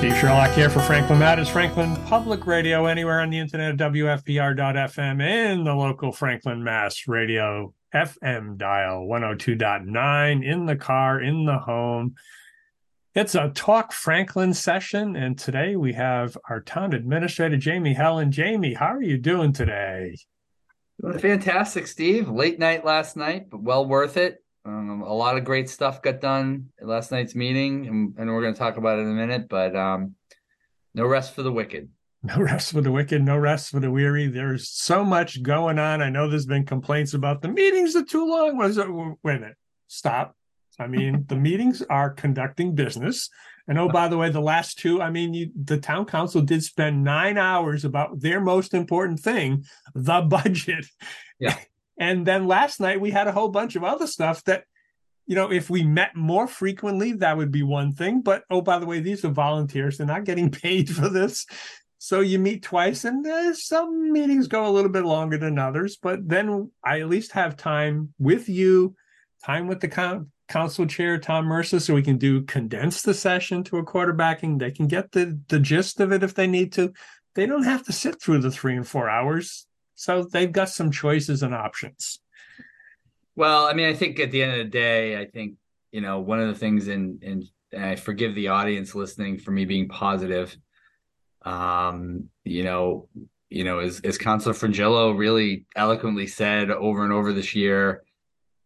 Steve Sherlock here for Franklin Matters, Franklin Public Radio, anywhere on the internet WFPR.FM and the local Franklin Mass Radio FM dial 102.9 in the car, in the home. It's a Talk Franklin session, and today we have our town administrator, Jamie Hellen. Jamie, how are you doing today? Fantastic, Steve. Late night last night, but well worth it. Um, a lot of great stuff got done at last night's meeting, and, and we're going to talk about it in a minute. But um, no rest for the wicked. No rest for the wicked, no rest for the weary. There's so much going on. I know there's been complaints about the meetings are too long. Was it? Wait a minute. Stop. I mean, the meetings are conducting business. And oh, by the way, the last two, I mean, you, the town council did spend nine hours about their most important thing, the budget. Yeah. And then last night we had a whole bunch of other stuff that, you know, if we met more frequently, that would be one thing. But oh, by the way, these are volunteers; they're not getting paid for this. So you meet twice, and uh, some meetings go a little bit longer than others. But then I at least have time with you, time with the con- council chair Tom Mercer, so we can do condense the session to a quarterbacking. They can get the the gist of it if they need to. They don't have to sit through the three and four hours so they've got some choices and options. Well, I mean, I think at the end of the day, I think you know one of the things, in in and I forgive the audience listening for me being positive. Um, you know, you know, as as Councilor Frongillo really eloquently said over and over this year,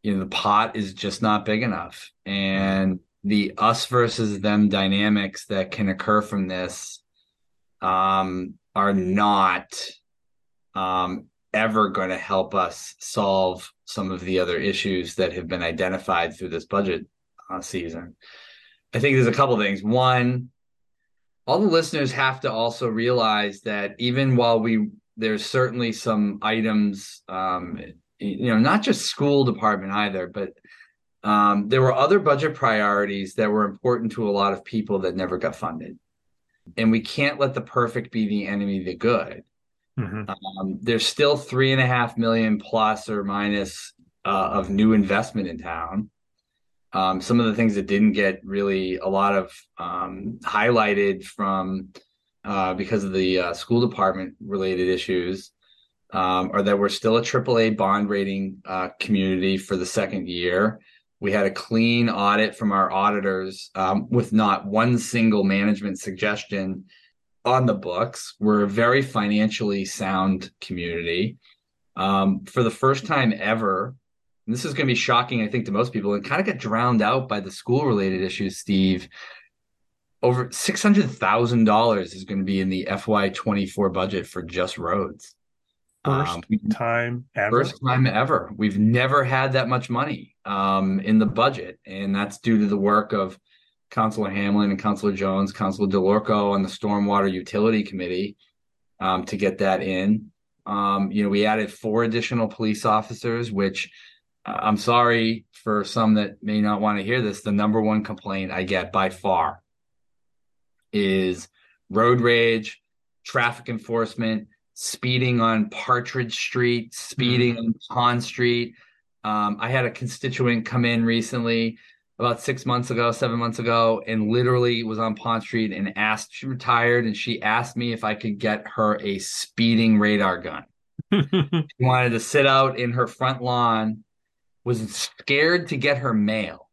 you know, the pot is just not big enough, and the us versus them dynamics that can occur from this um, are not um, ever going to help us solve some of the other issues that have been identified through this budget uh, season. I think there's a couple things. One, all the listeners have to also realize that even while we there's certainly some items, um, you know, not just school department either, but um, there were other budget priorities that were important to a lot of people that never got funded. And we can't let the perfect be the enemy of the good. Mm-hmm. Um, there's still three and a half million plus or minus uh, of new investment in town. Um, some of the things that didn't get really a lot of um, highlighted from uh, because of the uh, school department related issues um, are that we're still a AAA bond rating uh, community for the second year. We had a clean audit from our auditors um, with not one single management suggestion on the books. We're a very financially sound community. Um, for the first time ever, this is going to be shocking, I think, to most people, and kind of get drowned out by the school related issues, Steve. Over six hundred thousand dollars is going to be in the FY twenty four budget for just roads. First um, time ever. First time ever. We've never had that much money um, in the budget, and that's due to the work of Councilor Hamblen and Councilor Jones, Councilor Dellorco on the Stormwater Utility Committee um, to get that in. Um, you know, we added four additional police officers, which uh, I'm sorry for some that may not want to hear this. The number one complaint I get by far is road rage, traffic enforcement, speeding on Partridge Street, speeding mm-hmm. on Pond Street. Um, I had a constituent come in recently about six months ago, seven months ago, and literally was on Pond Street and asked, she retired and she asked me if I could get her a speeding radar gun. she wanted to sit out in her front lawn, was scared to get her mail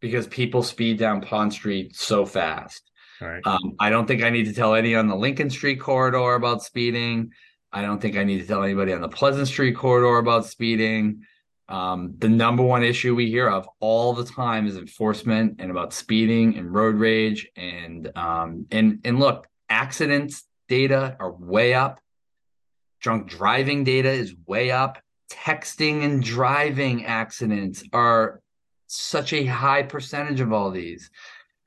because people speed down Pond Street so fast. Right. Um, I don't think I need to tell any on the Lincoln Street corridor about speeding. I don't think I need to tell anybody on the Pleasant Street corridor about speeding. Um, the number one issue we hear of all the time is enforcement and about speeding and road rage and um, and and look, accidents data are way up. Drunk driving data is way up. Texting and driving accidents are such a high percentage of all these.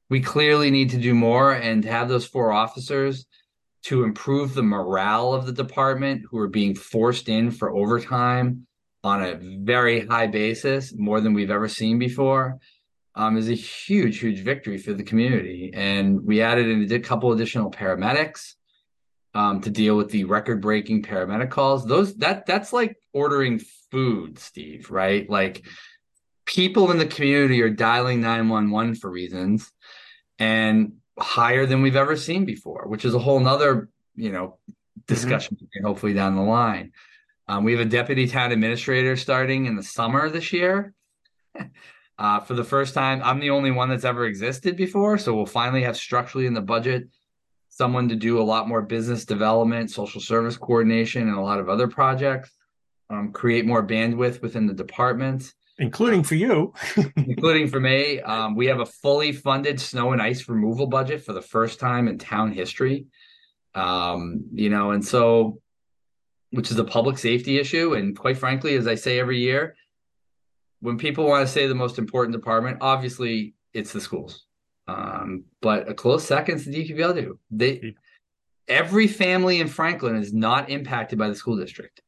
We clearly need to do more and have those four officers to improve the morale of the department who are being forced in for overtime on a very high basis, more than we've ever seen before, um, is a huge, huge victory for the community. And we added in a couple additional paramedics um, to deal with the record-breaking paramedic calls. Those that that's like ordering food, Steve. Right? Like people in the community are dialing nine one one for reasons, and higher than we've ever seen before, which is a whole nother, you know, discussion mm-hmm. hopefully down the line. Um, we have a deputy town administrator starting in the summer this year. uh, for the first time, I'm the only one that's ever existed before. So we'll finally have structurally in the budget someone to do a lot more business development, social service coordination, and a lot of other projects. Um, create more bandwidth within the department, including for you, including for me. Um, we have a fully funded snow and ice removal budget for the first time in town history. Um, you know, and so, which is a public safety issue, and quite frankly, as I say every year, when people want to say the most important department, obviously it's the schools. Um, but a close second is the DPW. They every family in Franklin is not impacted by the school district.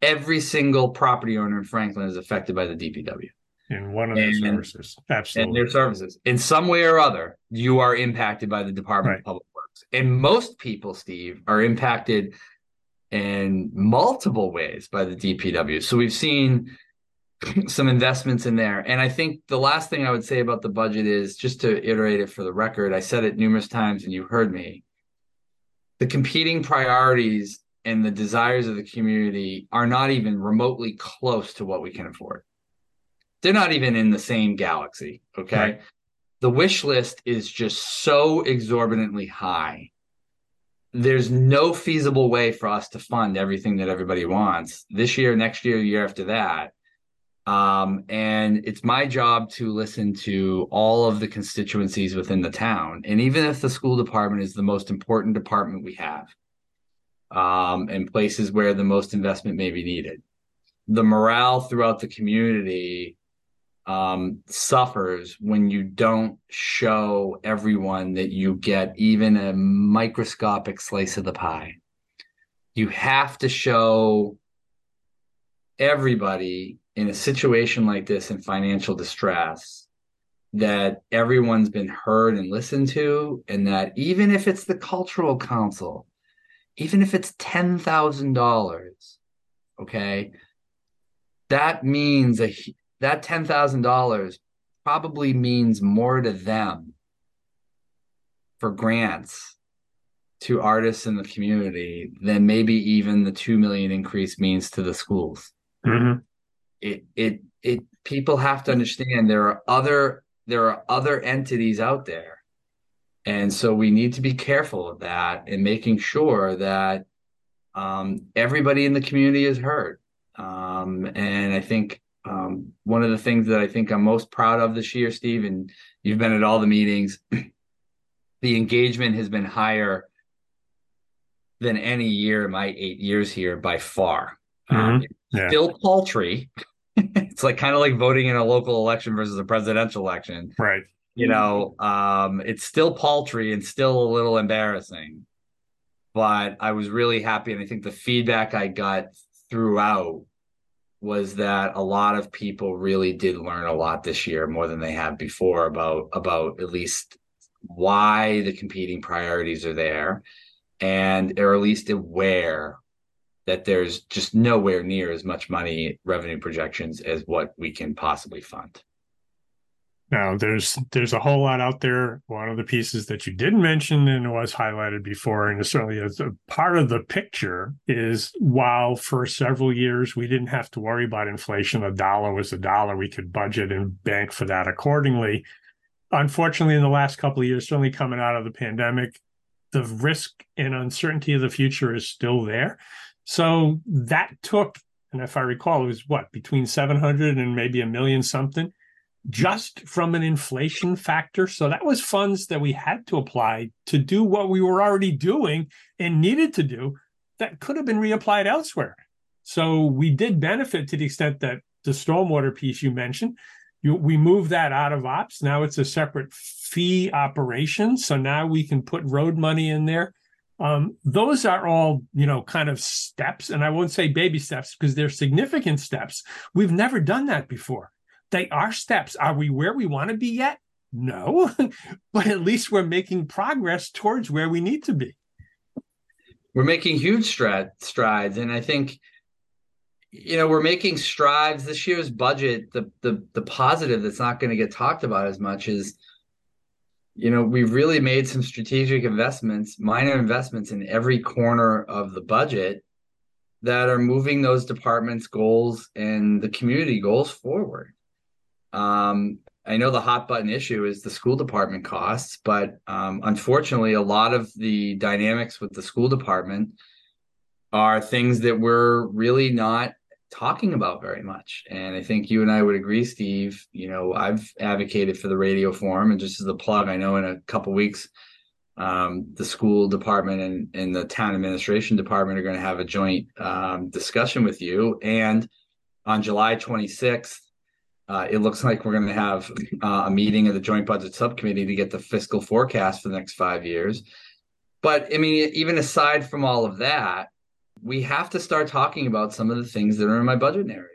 Every single property owner in Franklin is affected by the DPW. In one of their services. Absolutely. And their services. In some way or other, you are impacted by the Department right. of Public Works. And most people, Steve, are impacted in multiple ways by the DPW. So we've seen some investments in there. And I think the last thing I would say about the budget is just to iterate it for the record, I said it numerous times and you heard me. The competing priorities and the desires of the community are not even remotely close to what we can afford. They're not even in the same galaxy. Okay. Right. The wish list is just so exorbitantly high. There's no feasible way for us to fund everything that everybody wants this year, next year, year after that um, and it's my job to listen to all of the constituencies within the town. And even if the school department is the most important department we have, um, and places where the most investment may be needed, the morale throughout the community um, suffers when you don't show everyone that you get even a microscopic slice of the pie. You have to show everybody in a situation like this in financial distress that everyone's been heard and listened to and that even if it's the cultural council even if it's $10,000 okay that means a that $10,000 probably means more to them for grants to artists in the community than maybe even the 2 million increase means to the schools. Mm-hmm. It it it people have to understand there are other there are other entities out there. And so we need to be careful of that and making sure that um, everybody in the community is heard. Um, and i think um, one of the things that i think i'm most proud of this year steve and you've been at all the meetings the engagement has been higher than any year in my eight years here by far mm-hmm. Um, yeah. still paltry it's like kind of like voting in a local election versus a presidential election. Right. You know, um, it's still paltry and still a little embarrassing. But I was really happy. And I think the feedback I got throughout was that a lot of people really did learn a lot this year more than they have before about about at least why the competing priorities are there and are at least aware that there's just nowhere near as much money revenue projections as what we can possibly fund. Now there's there's a whole lot out there. One of the pieces that you didn't mention and was highlighted before, and certainly as a part of the picture, is while for several years we didn't have to worry about inflation, a dollar was a dollar, we could budget and bank for that accordingly. Unfortunately, in the last couple of years, certainly coming out of the pandemic, the risk and uncertainty of the future is still there. So that took, and if I recall, it was what between 700 and maybe a million something just from an inflation factor. So that was funds that we had to apply to do what we were already doing and needed to do that could have been reapplied elsewhere. So we did benefit to the extent that the stormwater piece you mentioned, you, we moved that out of ops. Now it's a separate fee operation. So now we can put road money in there um, those are all, you know, kind of steps. And I won't say baby steps because they're significant steps. We've never done that before. They are steps. Are we where we want to be yet? No, but at least we're making progress towards where we need to be. We're making huge strides. And I think, you know, we're making strides. This year's budget, the the the positive that's not going to get talked about as much is you know, we've really made some strategic investments, minor investments in every corner of the budget that are moving those departments' goals and the community goals forward. Um, I know the hot button issue is the school department costs, but um, unfortunately, a lot of the dynamics with the school department are things that we're really not talking about very much. And I think you and I would agree, Steve. You know, I've advocated for the radio forum, and just as a plug, I know in a couple weeks, um, the school department and, and the town administration department are going to have a joint um, discussion with you. And on July 26th, uh, it looks like we're going to have uh, a meeting of the joint budget subcommittee to get the fiscal forecast for the next five years. But I mean, even aside from all of that, we have to start talking about some of the things that are in my budget narrative.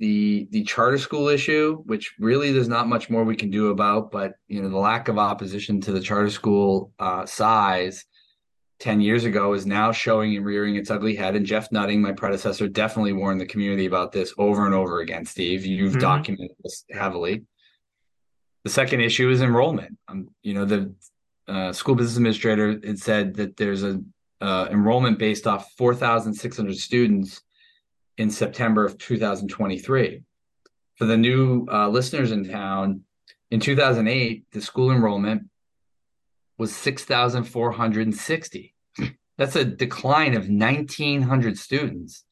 The the charter school issue, which really there's not much more we can do about, but you know the lack of opposition to the charter school uh, size 10 years ago is now showing and rearing its ugly head. And Jeff Nutting, my predecessor, definitely warned the community about this over and over again, Steve. You've mm-hmm. documented this heavily. The second issue is enrollment. Um, you know, the uh, school business administrator had said that there's a uh, enrollment based off 4,600 students in September of 2023. For the new uh, listeners in town, in 2008, the school enrollment was 6,460. That's a decline of 1,900 students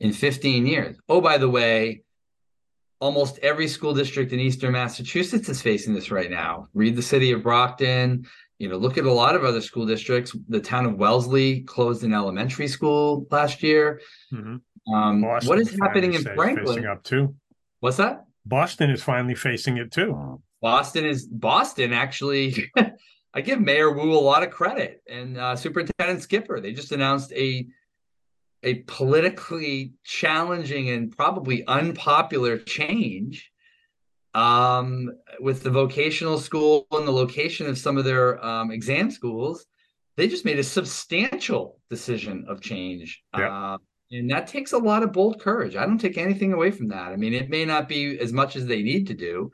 in 15 years. Oh, by the way, almost every school district in Eastern Massachusetts is facing this right now. Read the city of Brockton, you know, look at a lot of other school districts. The town of Wellesley closed an elementary school last year. Mm-hmm. Um, what is happening in Franklin? Up too. What's that? Boston is finally facing it too. Boston is Boston actually. I give Mayor Wu a lot of credit and uh, Superintendent Skipper. They just announced a a politically challenging and probably unpopular change um, with the vocational school and the location of some of their um, exam schools, they just made a substantial decision of change. Yeah. Uh, and that takes a lot of bold courage. I don't take anything away from that. I mean, it may not be as much as they need to do.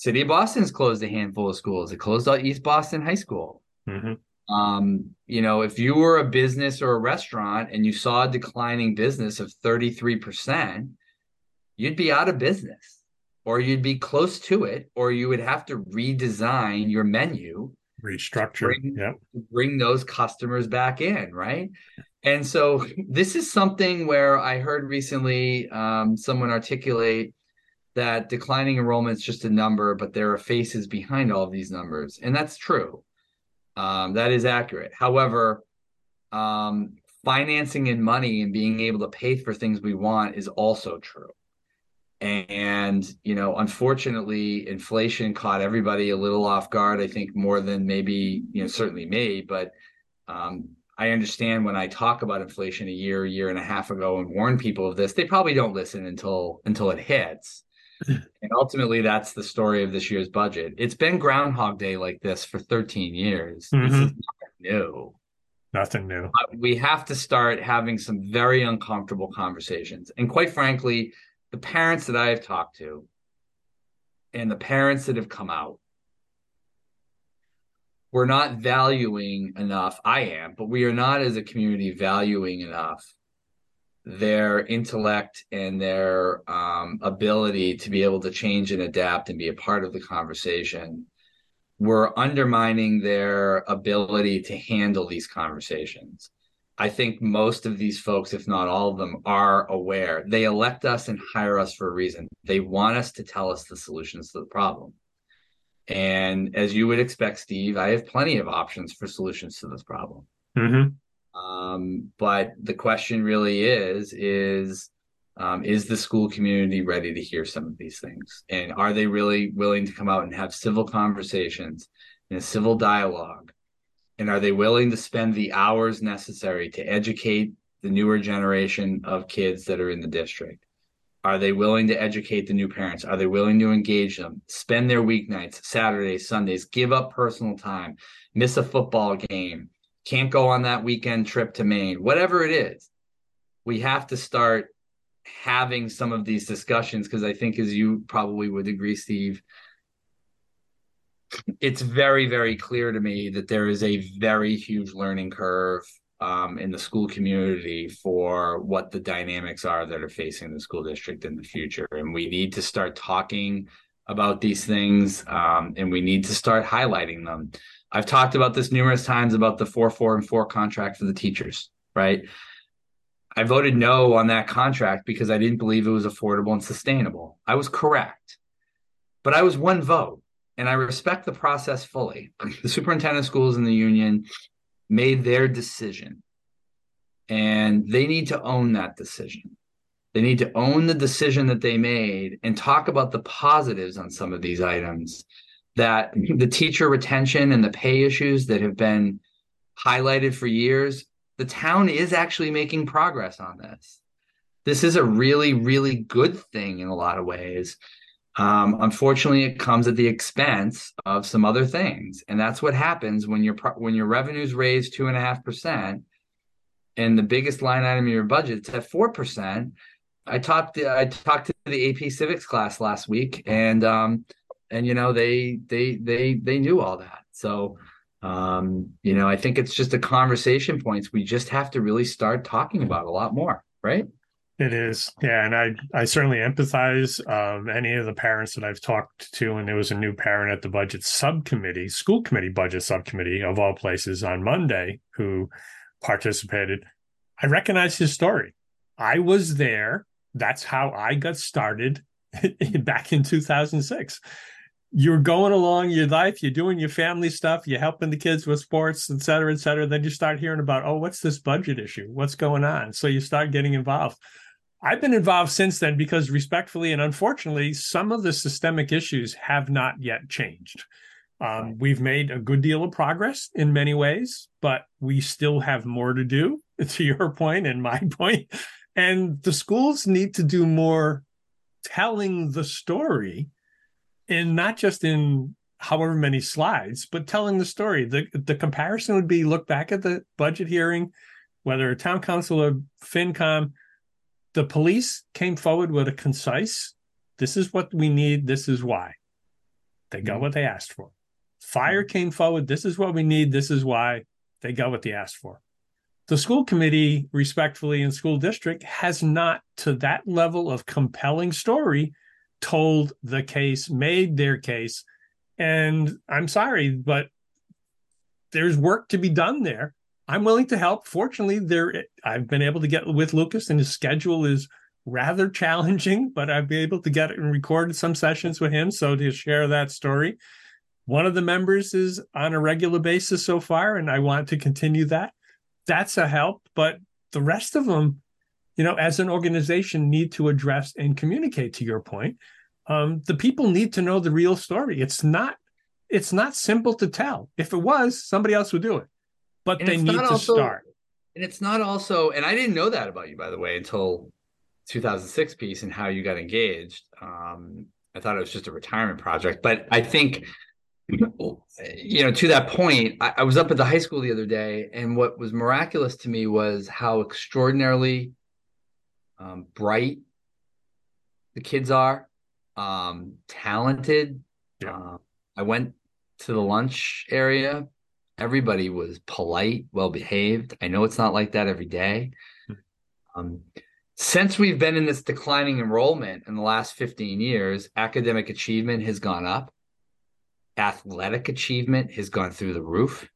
City of Boston's closed a handful of schools. It closed out East Boston High School. Mm-hmm. Um, you know, if you were a business or a restaurant and you saw a declining business of 33%, you'd be out of business or you'd be close to it, or you would have to redesign your menu, restructure, bring, yeah, bring those customers back in, right? And so this is something where I heard recently um, someone articulate that declining enrollment is just a number, but there are faces behind all of these numbers, and that's true. Um, that is accurate. However, um, financing and money and being able to pay for things we want is also true. And, you know, unfortunately, inflation caught everybody a little off guard, I think more than maybe, you know, certainly me. But um, I understand when I talk about inflation a year, year and a half ago and warn people of this, they probably don't listen until until it hits. And ultimately that's the story of this year's budget. It's been Groundhog Day like this for 13 years. Mm-hmm. This is nothing new. Nothing new. we have to start having some very uncomfortable conversations. And quite frankly, the parents that I have talked to and the parents that have come out, we're not valuing enough. I am, but we are not as a community valuing enough their intellect and their um, ability to be able to change and adapt and be a part of the conversation. We're undermining their ability to handle these conversations. I think most of these folks, if not all of them, are aware. They elect us and hire us for a reason. They want us to tell us the solutions to the problem. And as you would expect, Steve, I have plenty of options for solutions to this problem. Mm-hmm. Um, but the question really is: is um, is the school community ready to hear some of these things, and are they really willing to come out and have civil conversations and civil dialogue and are they willing to spend the hours necessary to educate the newer generation of kids that are in the district? Are they willing to educate the new parents? Are they willing to engage them? Spend their weeknights, Saturdays, Sundays, give up personal time, miss a football game, can't go on that weekend trip to Maine, whatever it is. We have to start having some of these discussions because I think, as you probably would agree, Steve, it's very, very clear to me that there is a very huge learning curve um, in the school community for what the dynamics are that are facing the school district in the future. And we need to start talking about these things um, and we need to start highlighting them. I've talked about this numerous times about the 4 4 and 4 contract for the teachers, right? I voted no on that contract because I didn't believe it was affordable and sustainable. I was correct, but I was one vote and I respect the process fully. The superintendent of schools and the union made their decision and they need to own that decision. They need to own the decision that they made and talk about the positives on some of these items that the teacher retention and the pay issues that have been highlighted for years, the town is actually making progress on this. This is a really, really good thing in a lot of ways. Um, unfortunately, it comes at the expense of some other things, and that's what happens when your when your revenues raise two and a half percent, and the biggest line item in your budget is at four percent. I talked I talked to the AP Civics class last week, and um, and you know they they they they knew all that. So um, you know, I think it's just a conversation points we just have to really start talking about a lot more, right? It is, yeah, and I I certainly empathize. Um, any of the parents that I've talked to, and there was a new parent at the budget subcommittee, school committee budget subcommittee of all places on Monday, who participated. I recognize his story. I was there. That's how I got started back in 2006. You're going along your life, you're doing your family stuff, you're helping the kids with sports, et cetera, et cetera. Then you start hearing about, oh, what's this budget issue? What's going on? So you start getting involved. I've been involved since then because, respectfully and unfortunately, some of the systemic issues have not yet changed. Um, we've made a good deal of progress in many ways, but we still have more to do, to your point and my point. And the schools need to do more telling the story, and not just in however many slides, but telling the story. The, the comparison would be look back at the budget hearing, whether a town council or FinCom the police came forward with a concise this is what we need this is why they got mm-hmm. what they asked for fire mm-hmm. came forward this is what we need this is why they got what they asked for the school committee respectfully in school district has not to that level of compelling story told the case made their case and i'm sorry but there's work to be done there I'm willing to help. Fortunately, there I've been able to get with Lucas, and his schedule is rather challenging, but I've been able to get and record some sessions with him. So to share that story, one of the members is on a regular basis so far, and I want to continue that. That's a help, but the rest of them, you know, as an organization, need to address and communicate. To your point, um, the people need to know the real story. It's not, it's not simple to tell. If it was, somebody else would do it but and they need to also, start. And it's not also, and I didn't know that about you, by the way, until 2006 piece and how you got engaged. Um, I thought it was just a retirement project, but I think, you know, to that point, I, I was up at the high school the other day, and what was miraculous to me was how extraordinarily um, bright the kids are, um, talented. Yeah. Uh, I went to the lunch area everybody was polite, well behaved. I know it's not like that every day. Hmm. Um, since we've been in this declining enrollment in the last 15 years, academic achievement has gone up, athletic achievement has gone through the roof,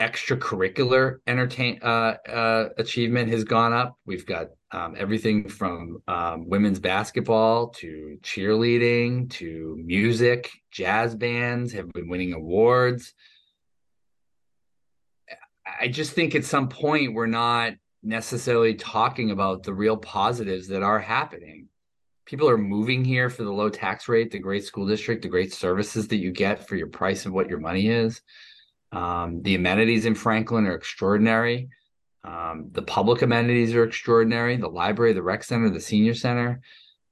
extracurricular entertain uh, uh, achievement has gone up. We've got um, everything from um, women's basketball to cheerleading to music, jazz bands have been winning awards. I just think at some point we're not necessarily talking about the real positives that are happening. People are moving here for the low tax rate, the great school district, the great services that you get for your price of what your money is. Um, the amenities in Franklin are extraordinary. Um, the public amenities are extraordinary. The library, the rec center, the senior center.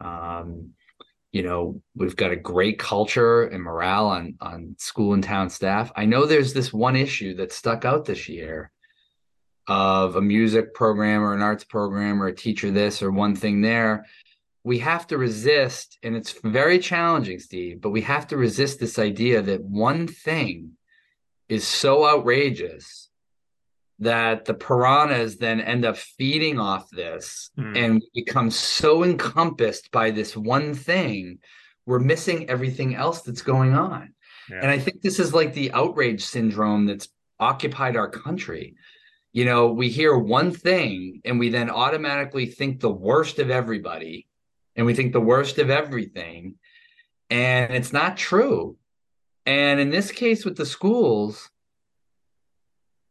Um, you know we've got a great culture and morale on on school and town staff i know there's this one issue that stuck out this year of a music program or an arts program or a teacher this or one thing there we have to resist, and it's very challenging, Steve, but we have to resist this idea that one thing is so outrageous that the piranhas then end up feeding off this mm. and become so encompassed by this one thing, we're missing everything else that's going on. Yeah. And I think this is like the outrage syndrome that's occupied our country. You know, we hear one thing and we then automatically think the worst of everybody and we think the worst of everything. And it's not true. And in this case with the schools,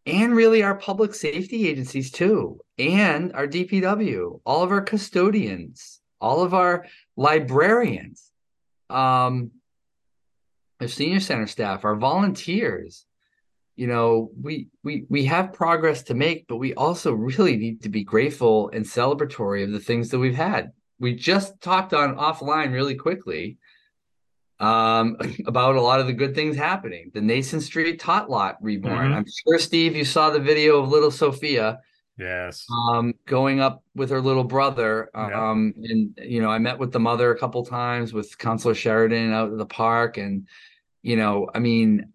and really our public safety agencies too, and our DPW, all of our custodians, all of our librarians, um, our senior center staff, our volunteers. You know, we we we have progress to make, but we also really need to be grateful and celebratory of the things that we've had. We just talked on offline really quickly um, about a lot of the good things happening. The Nason Street Tot Lot reborn. Mm-hmm. I'm sure, Steve, you saw the video of little Sophia. Yes. Um, going up with her little brother. Um, and you know, I met with the mother a couple times with Councilor Sheridan out at the park, and you know, I mean,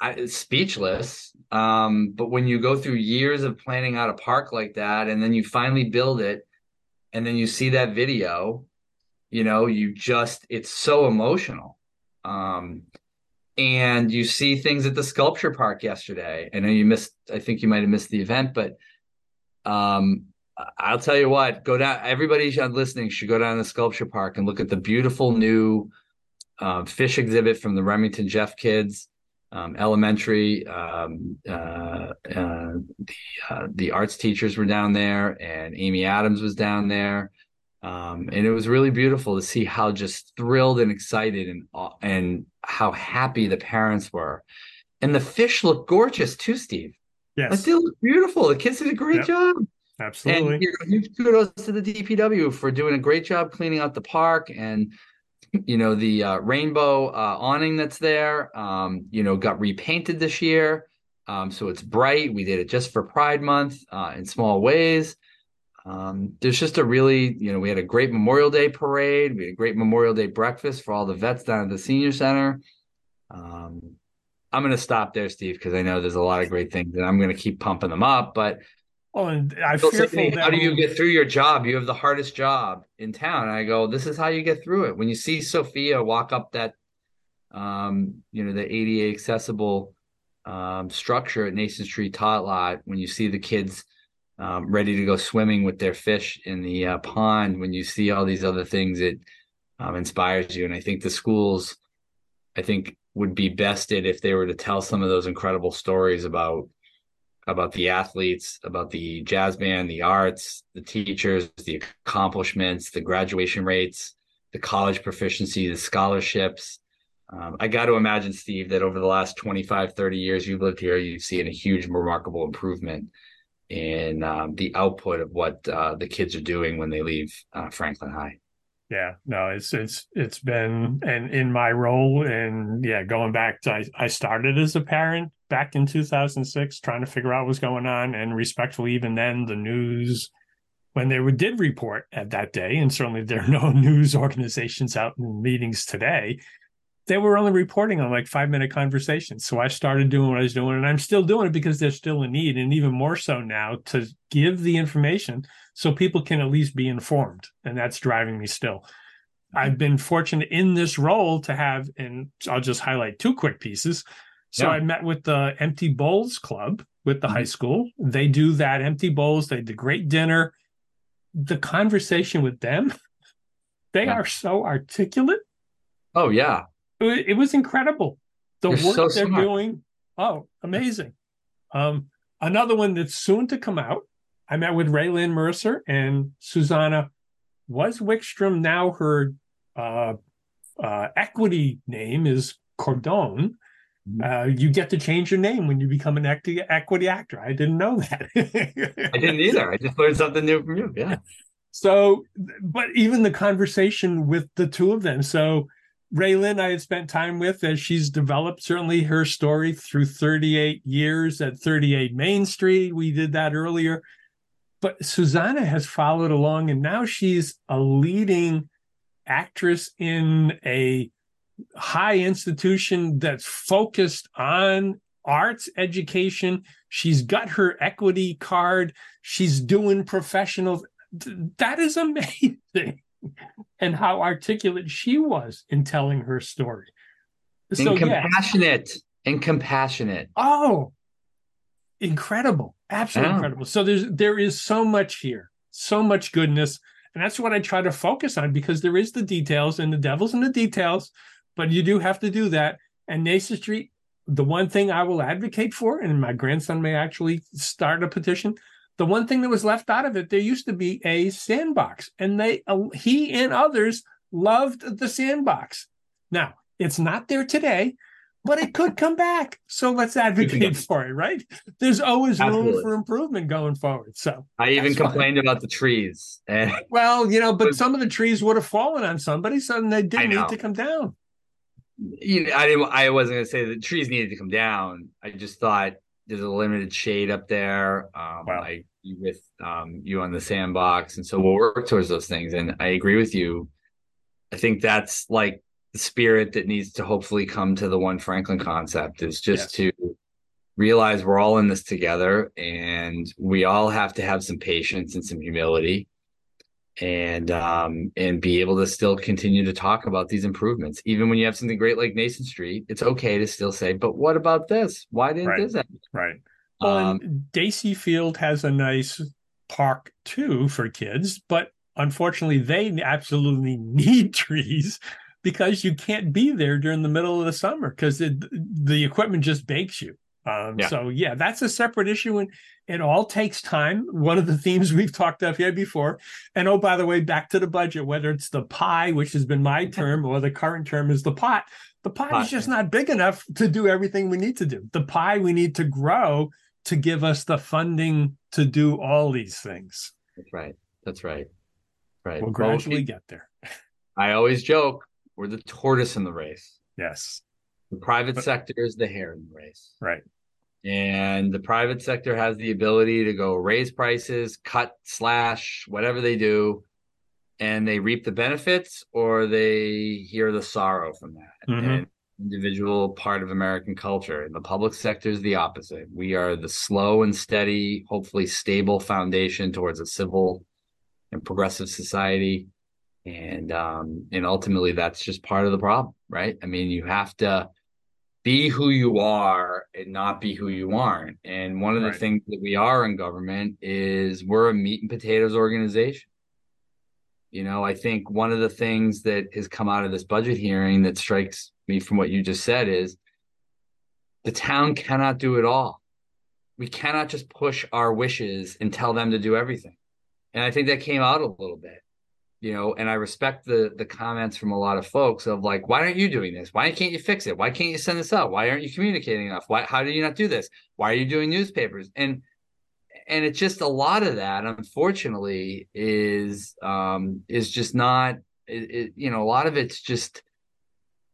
I, speechless. Um, but when you go through years of planning out a park like that, and then you finally build it, and then you see that video, you know, you just it's so emotional. Um, and you see things at the sculpture park yesterday. I know you missed, I think you might have missed the event, but um, I'll tell you what, go down, everybody listening should go down to the sculpture park and look at the beautiful new uh, fish exhibit from the Remington Jeff kids. Um, elementary, um, uh, uh, the, uh, the arts teachers were down there, and Amy Adams was down there. Um, and it was really beautiful to see how just thrilled and excited and and how happy the parents were. And the fish look gorgeous too, Steve. Yes, like they look beautiful. The kids did a great yep. job. Absolutely. And you know, huge kudos to the DPW for doing a great job cleaning out the park and you know the uh, rainbow uh, awning that's there. Um, you know, got repainted this year, um, so it's bright. We did it just for Pride Month uh, in small ways. Um, there's just a really, you know, we had a great Memorial Day parade. We had a great Memorial Day breakfast for all the vets down at the senior center. Um, I'm going to stop there, Steve, because I know there's a lot of great things, and I'm going to keep pumping them up. But oh, and I fearful how do you get through your job? You have the hardest job in town. And I go, this is how you get through it. When you see Sophia walk up that, um, you know, the ADA accessible um, structure at Nason Street Tot Lot, when you see the kids um, ready to go swimming with their fish in the uh, pond, when you see all these other things, it um, inspires you. And I think the schools, I think, would be bested if they were to tell some of those incredible stories about about the athletes, about the jazz band, the arts, the teachers, the accomplishments, the graduation rates, the college proficiency, the scholarships. Um, I got to imagine, Steve, that over the last 25, 30 years you've lived here, you've seen a huge, remarkable improvement in um, the output of what uh, the kids are doing when they leave uh, Franklin High. Yeah, no, it's it's it's been and in my role and yeah, going back to I, I started as a parent back in 2006 trying to figure out what's going on and respectfully even then the news when they did report at that day and certainly there are no news organizations out in meetings today they were only reporting on like five minute conversations. So I started doing what I was doing, and I'm still doing it because there's still a need, and even more so now to give the information so people can at least be informed. And that's driving me still. I've been fortunate in this role to have, and I'll just highlight two quick pieces. So yeah. I met with the Empty Bowls Club with the mm-hmm. high school. They do that empty bowls. They did great dinner. The conversation with them, they yeah. are so articulate. Oh yeah, it was incredible. The You're work so they're smart. doing. Oh, amazing. Um, another one that's soon to come out. I met with Raylyn Mercer and Susanna. Was Wickstrom now her uh, uh, equity name is Cordone? Mm-hmm. Uh, you get to change your name when you become an equity, equity actor. I didn't know that. I didn't either. I just learned something new from you. Yeah. So, but even the conversation with the two of them. So, Raylyn, I had spent time with as she's developed certainly her story through 38 years at 38 Main Street. We did that earlier. But Susanna has followed along and now she's a leading actress in a high institution that's focused on arts education. She's got her equity card. She's doing professional. That is amazing. And how articulate she was in telling her story. So, and compassionate. Yeah. And compassionate. Oh, incredible. Absolutely incredible. So there's there is so much here, so much goodness. And that's what I try to focus on because there is the details and the devil's in the details, but you do have to do that. And Nason Street, the one thing I will advocate for, and my grandson may actually start a petition. The one thing that was left out of it, there used to be a sandbox, and they, uh, he and others loved the sandbox. Now it's not there today, but it could come back. So let's advocate for it, right? There's always Absolutely. room for improvement going forward. So I even complained fine. about the trees. And well, you know, but some of the trees would have fallen on somebody, so they didn't need to come down. You know, I didn't. I wasn't going to say the trees needed to come down. I just thought there's a limited shade up there. Um, wow. I with um, you on the sandbox, and so we'll work towards those things. And I agree with you. I think that's like the spirit that needs to hopefully come to the one Franklin concept is just yes. to realize we're all in this together and we all have to have some patience and some humility and um and be able to still continue to talk about these improvements even when you have something great like Nason Street it's okay to still say but what about this why didn't right. this happen right well um, Dacey Field has a nice park too for kids but unfortunately they absolutely need trees because you can't be there during the middle of the summer because the equipment just bakes you. Um, yeah. So yeah, that's a separate issue, and it all takes time. One of the themes we've talked about here before. And oh, by the way, back to the budget. Whether it's the pie, which has been my term, or the current term is the pot. The pie pot. is just not big enough to do everything we need to do. The pie we need to grow to give us the funding to do all these things. That's right. That's right. Right. We'll gradually well, get there. I always joke we're the tortoise in the race. Yes. The private but, sector is the hare in the race. Right. And the private sector has the ability to go raise prices, cut, slash, whatever they do, and they reap the benefits or they hear the sorrow from that. Mm-hmm. And individual part of American culture. And the public sector is the opposite. We are the slow and steady, hopefully stable foundation towards a civil and progressive society and um and ultimately that's just part of the problem right i mean you have to be who you are and not be who you aren't. And one of the right. things that we are in government is we're a meat and potatoes organization. You know i think one of the things that has come out of this budget hearing that strikes me from what you just said is the town cannot do it all. We cannot just push our wishes and tell them to do everything. And i think that came out a little bit you know and i respect the the comments from a lot of folks of like why aren't you doing this? Why can't you fix it? Why can't you send this out? Why aren't you communicating enough? Why how do you not do this? Why are you doing newspapers? And and it's just a lot of that unfortunately is um is just not it, it, you know a lot of it's just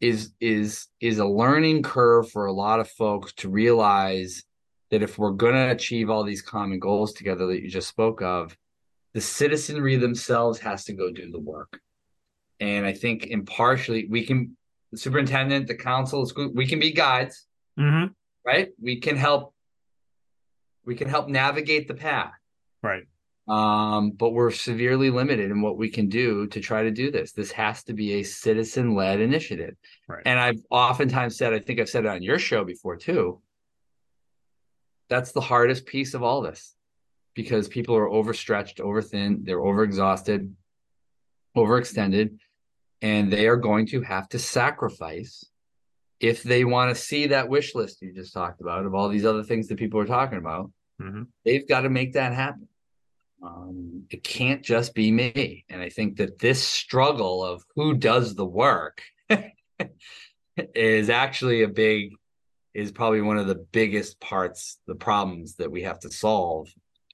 is is is a learning curve for a lot of folks to realize that if we're going to achieve all these common goals together that you just spoke of the citizenry themselves has to go do the work. And I think impartially, we can, the superintendent, the council, school, we can be guides, mm-hmm. right? We can help, we can help navigate the path. Right. Um, but we're severely limited in what we can do to try to do this. This has to be a citizen led initiative. Right. And I've oftentimes said, I think I've said it on your show before too. That's the hardest piece of all this because people are overstretched, over thin, they're overexhausted, overextended, and they are going to have to sacrifice if they want to see that wish list you just talked about of all these other things that people are talking about. Mm-hmm. They've got to make that happen. Um, it can't just be me. And I think that this struggle of who does the work is actually a big, is probably one of the biggest parts, the problems that we have to solve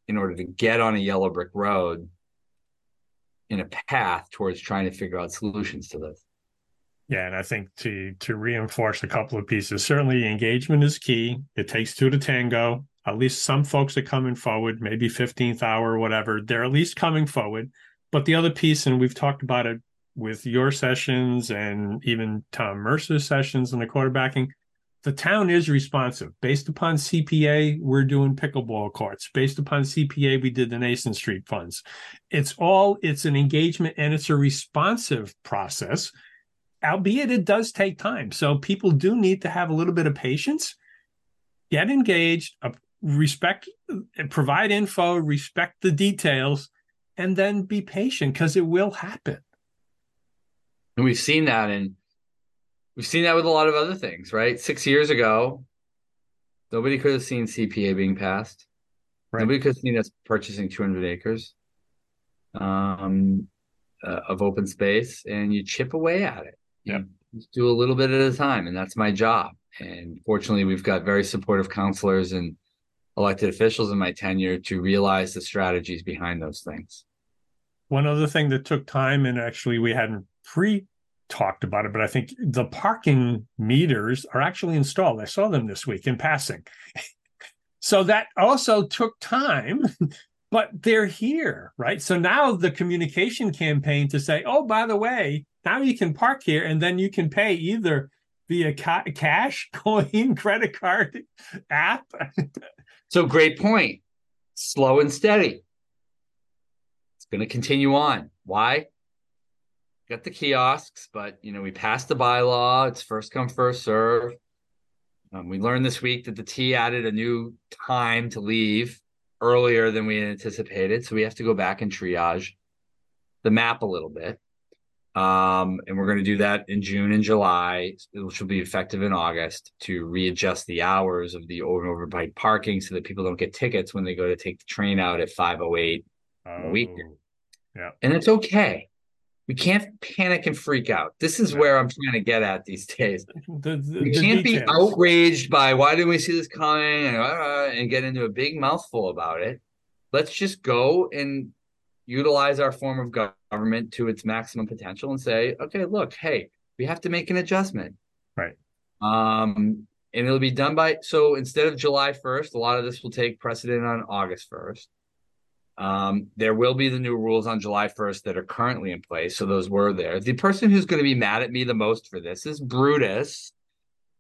in order to get on a yellow brick road in a path towards trying to figure out solutions to this. Yeah, and I think to to reinforce a couple of pieces, certainly engagement is key. It takes two to tango. At least some folks are coming forward, maybe 15th hour or whatever, they're at least coming forward. But the other piece, and we've talked about it with your sessions and even Tom Mercer's sessions and the quarterbacking, the town is responsive. Based upon CPA, we're doing pickleball courts. Based upon CPA, we did the Nason Street funds. It's all, it's an engagement and it's a responsive process, albeit it does take time. So people do need to have a little bit of patience, get engaged, uh, respect, provide info, respect the details, and then be patient because it will happen. And we've seen that in we've seen that with a lot of other things, right? Six years ago, nobody could have seen CPA being passed. Right. Nobody could have seen us purchasing 200 acres um, uh, of open space, and you chip away at it. Yeah, do a little bit at a time, and that's my job. And fortunately, we've got very supportive councilors and elected officials in my tenure to realize the strategies behind those things. One other thing that took time, and actually we hadn't pre talked about it, but I think the parking meters are actually installed. I saw them this week in passing. so that also took time, but they're here, right? So now the communication campaign to say, oh, by the way, now you can park here and then you can pay either via ca- cash, coin, credit card, app. so great point. Slow and steady. It's going to continue on. Why? Got the kiosks, but you know, we passed the bylaw. It's first come, first serve. Um, we learned this week that the T added a new time to leave earlier than we anticipated, so we have to go back and triage the map a little bit. Um, and we're going to do that in June and July, which will be effective in August to readjust the hours of the over and over bike parking so that people don't get tickets when they go to take the train out at 508 oh, a week. Yeah. And it's okay we can't panic and freak out. This is where I'm trying to get at these days. The, the, we can't be outraged by why didn't we see this coming and, uh, and get into a big mouthful about it. Let's just go and utilize our form of government to its maximum potential and say, okay, look, hey, we have to make an adjustment. Right. Um, and it'll be done by so instead of July 1st, a lot of this will take precedent on August 1st. Um, there will be the new rules on July 1st that are currently in place. So those were there. The person who's going to be mad at me the most for this is Brutus.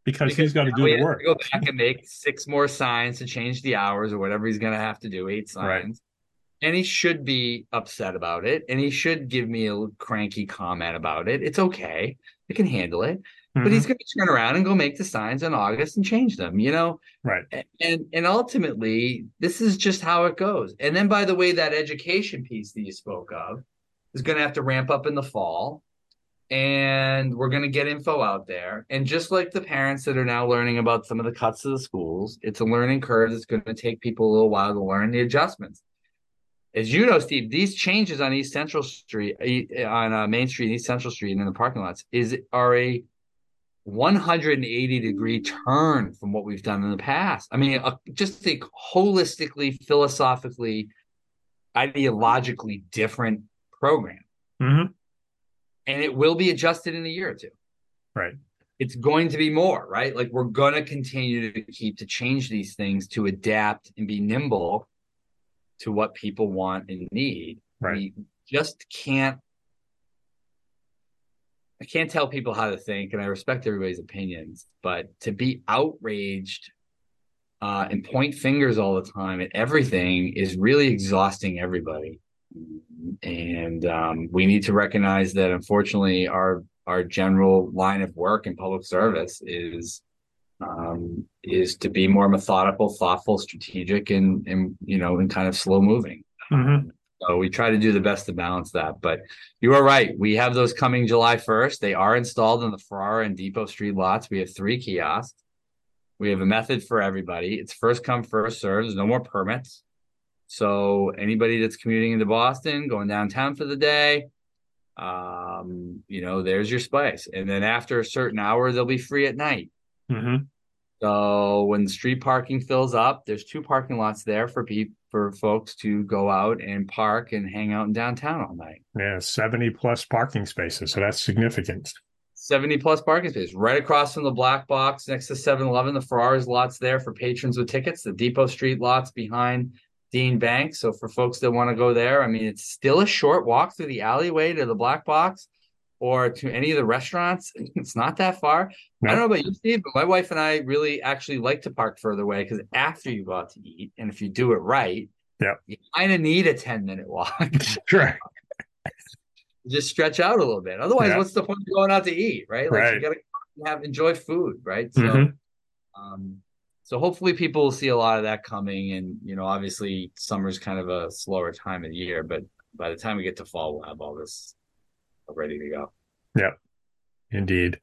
Because, because he's got to do the work. go back and make six more signs to change the hours or whatever he's going to have to do, eight signs. Right. And he should be upset about it. And he should give me a cranky comment about it. It's okay. I can handle it but he's mm-hmm. going to turn around and go make the signs in August and change them, you know? Right. And and ultimately, this is just how it goes. And then by the way, that education piece that you spoke of is going to have to ramp up in the fall. And we're going to get info out there. And just like the parents that are now learning about some of the cuts of the schools, it's a learning curve that's going to take people a little while to learn the adjustments. As you know, Steve, these changes on East Central Street, on uh, Main Street, East Central Street, and in the parking lots is are a 180 degree turn from what we've done in the past. I mean, uh, just think holistically, philosophically, ideologically different program. Mm-hmm. And it will be adjusted in a year or two. Right. It's going to be more, right? Like we're going to continue to keep to change these things to adapt and be nimble to what people want and need. Right. We just can't I can't tell people how to think, and I respect everybody's opinions, but to be outraged uh, and point fingers all the time at everything is really exhausting everybody. And um, we need to recognize that, unfortunately, our our general line of work in public service is um, is to be more methodical, thoughtful, strategic, and and you know, and kind of slow moving. Mm-hmm. So we try to do the best to balance that. But you are right. We have those coming July 1st. They are installed in the Ferrara and Depot Street lots. We have three kiosks. We have a method for everybody. It's first come, first served. There's no more permits. So anybody that's commuting into Boston, going downtown for the day, um, you know, there's your spice. And then after a certain hour, they'll be free at night. Mm-hmm. So when street parking fills up, there's two parking lots there for people for folks to go out and park and hang out in downtown all night. Yeah, 70 plus parking spaces. So that's significant. 70 plus parking spaces right across from the black box next to 7 Eleven. The Ferrara's lots there for patrons with tickets, the Depot Street lots behind Dean Bank. So for folks that want to go there, I mean, it's still a short walk through the alleyway to the black box. Or to any of the restaurants. It's not that far. No. I don't know about you, Steve, but my wife and I really actually like to park further away because after you go out to eat, and if you do it right, yeah, you kind of need a 10 minute walk. Sure. Just stretch out a little bit. Otherwise, yeah. what's the point of going out to eat, right? Like right. you gotta have enjoy food, right? So mm-hmm. um so hopefully people will see a lot of that coming and you know obviously summer's kind of a slower time of the year but by the time we get to fall we'll have all this ready to go. Yeah indeed.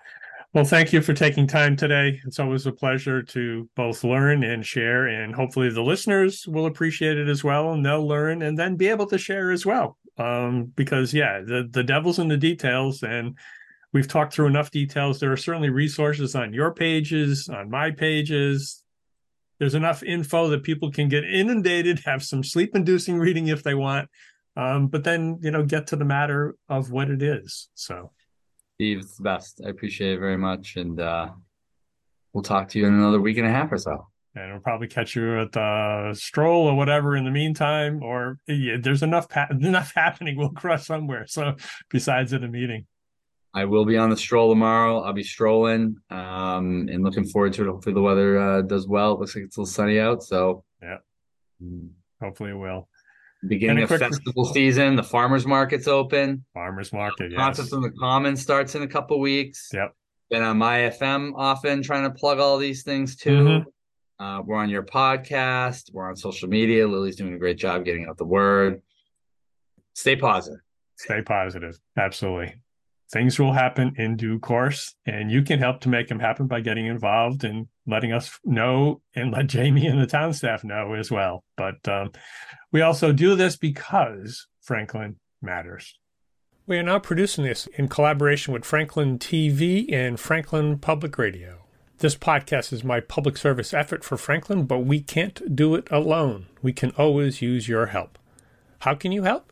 Well thank you for taking time today. It's always a pleasure to both learn and share and hopefully the listeners will appreciate it as well and they'll learn and then be able to share as well. Um, because yeah the the devil's in the details and we've talked through enough details. There are certainly resources on your pages on my pages. There's enough info that people can get inundated have some sleep inducing reading if they want um, but then you know get to the matter of what it is so steve it's the best i appreciate it very much and uh, we'll talk to you in another week and a half or so and we'll probably catch you at the stroll or whatever in the meantime or yeah, there's enough pa- enough happening we'll cross somewhere so besides at a meeting I will be on the stroll tomorrow. I'll be strolling um, and looking forward to it. Hopefully the weather uh, does well. It looks like it's a little sunny out. So yeah, mm. hopefully it will beginning of quick... festival season. The farmers market's open. Farmers market, yes. Concerts in the Commons starts in a couple weeks. Yep. Been on my FM often trying to plug all these things too. Mm-hmm. Uh, we're on your podcast. We're on social media. Lily's doing a great job getting out the word. Stay positive. Stay positive. Absolutely. Things will happen in due course, and you can help to make them happen by getting involved and letting us know and let Jamie and the town staff know as well. But um, we also do this because Franklin matters. We are now producing this in collaboration with Franklin TV and Franklin Public Radio. This podcast is my public service effort for Franklin, but we can't do it alone. We can always use your help. How can you help?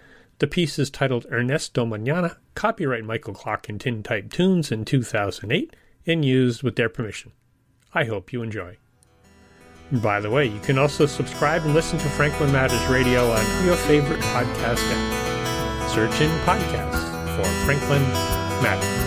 The piece is titled Ernesto Manana, copyright Michael Clark and Tintype Tunes in 2008, and used with their permission. I hope you enjoy. By the way, you can also subscribe and listen to Franklin Matters Radio on your favorite podcast app. Search in podcasts for Franklin Matters.